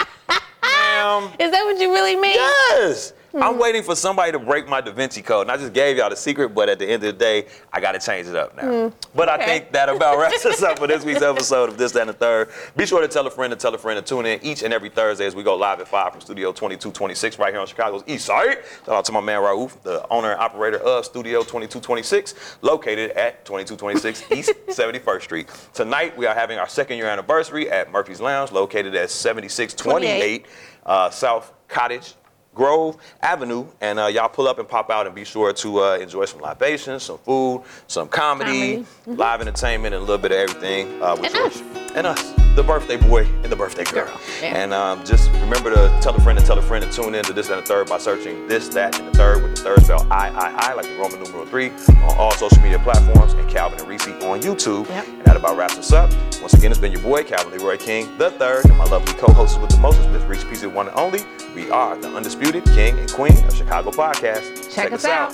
Is that what you really mean? Yes. Hmm. I'm waiting for somebody to break my Da Vinci Code. And I just gave y'all the secret, but at the end of the day, I got to change it up now. But I Hmm. Okay. think that about [laughs] wraps us up for this week's episode of This, That, and the Third. Be sure to tell a friend to tell a friend to tune in each and every Thursday as we go live at 5 from Studio 2226 right here on Chicago's East Side. Shout out to my man Raouf, the owner and operator of Studio 2226, located at 2226 [laughs] East 71st Street. Tonight, we are having our second year anniversary at Murphy's Lounge, located at 7628 uh, South Cottage Grove Avenue, and uh, y'all pull up and pop out and be sure to uh, enjoy some libations, some food, some comedy, Comedy. live entertainment, and a little bit of everything. Uh, with And us. And us, the birthday boy and the birthday girl. Girl, yeah. And um, just remember to tell a friend and tell a friend to tune in to This, and the Third by searching This, That, and the Third with the third spell I, I, I, like the Roman numeral three, on all social media platforms, and Calvin and Rici on YouTube. Yep. And that about wraps us up. Once again, it's been your boy, Calvin Leroy King, the third, and my lovely co-hosts with the most, Miss Rici Pieci, one and only. We are the undisputed king and queen of Chicago podcast. Check us out.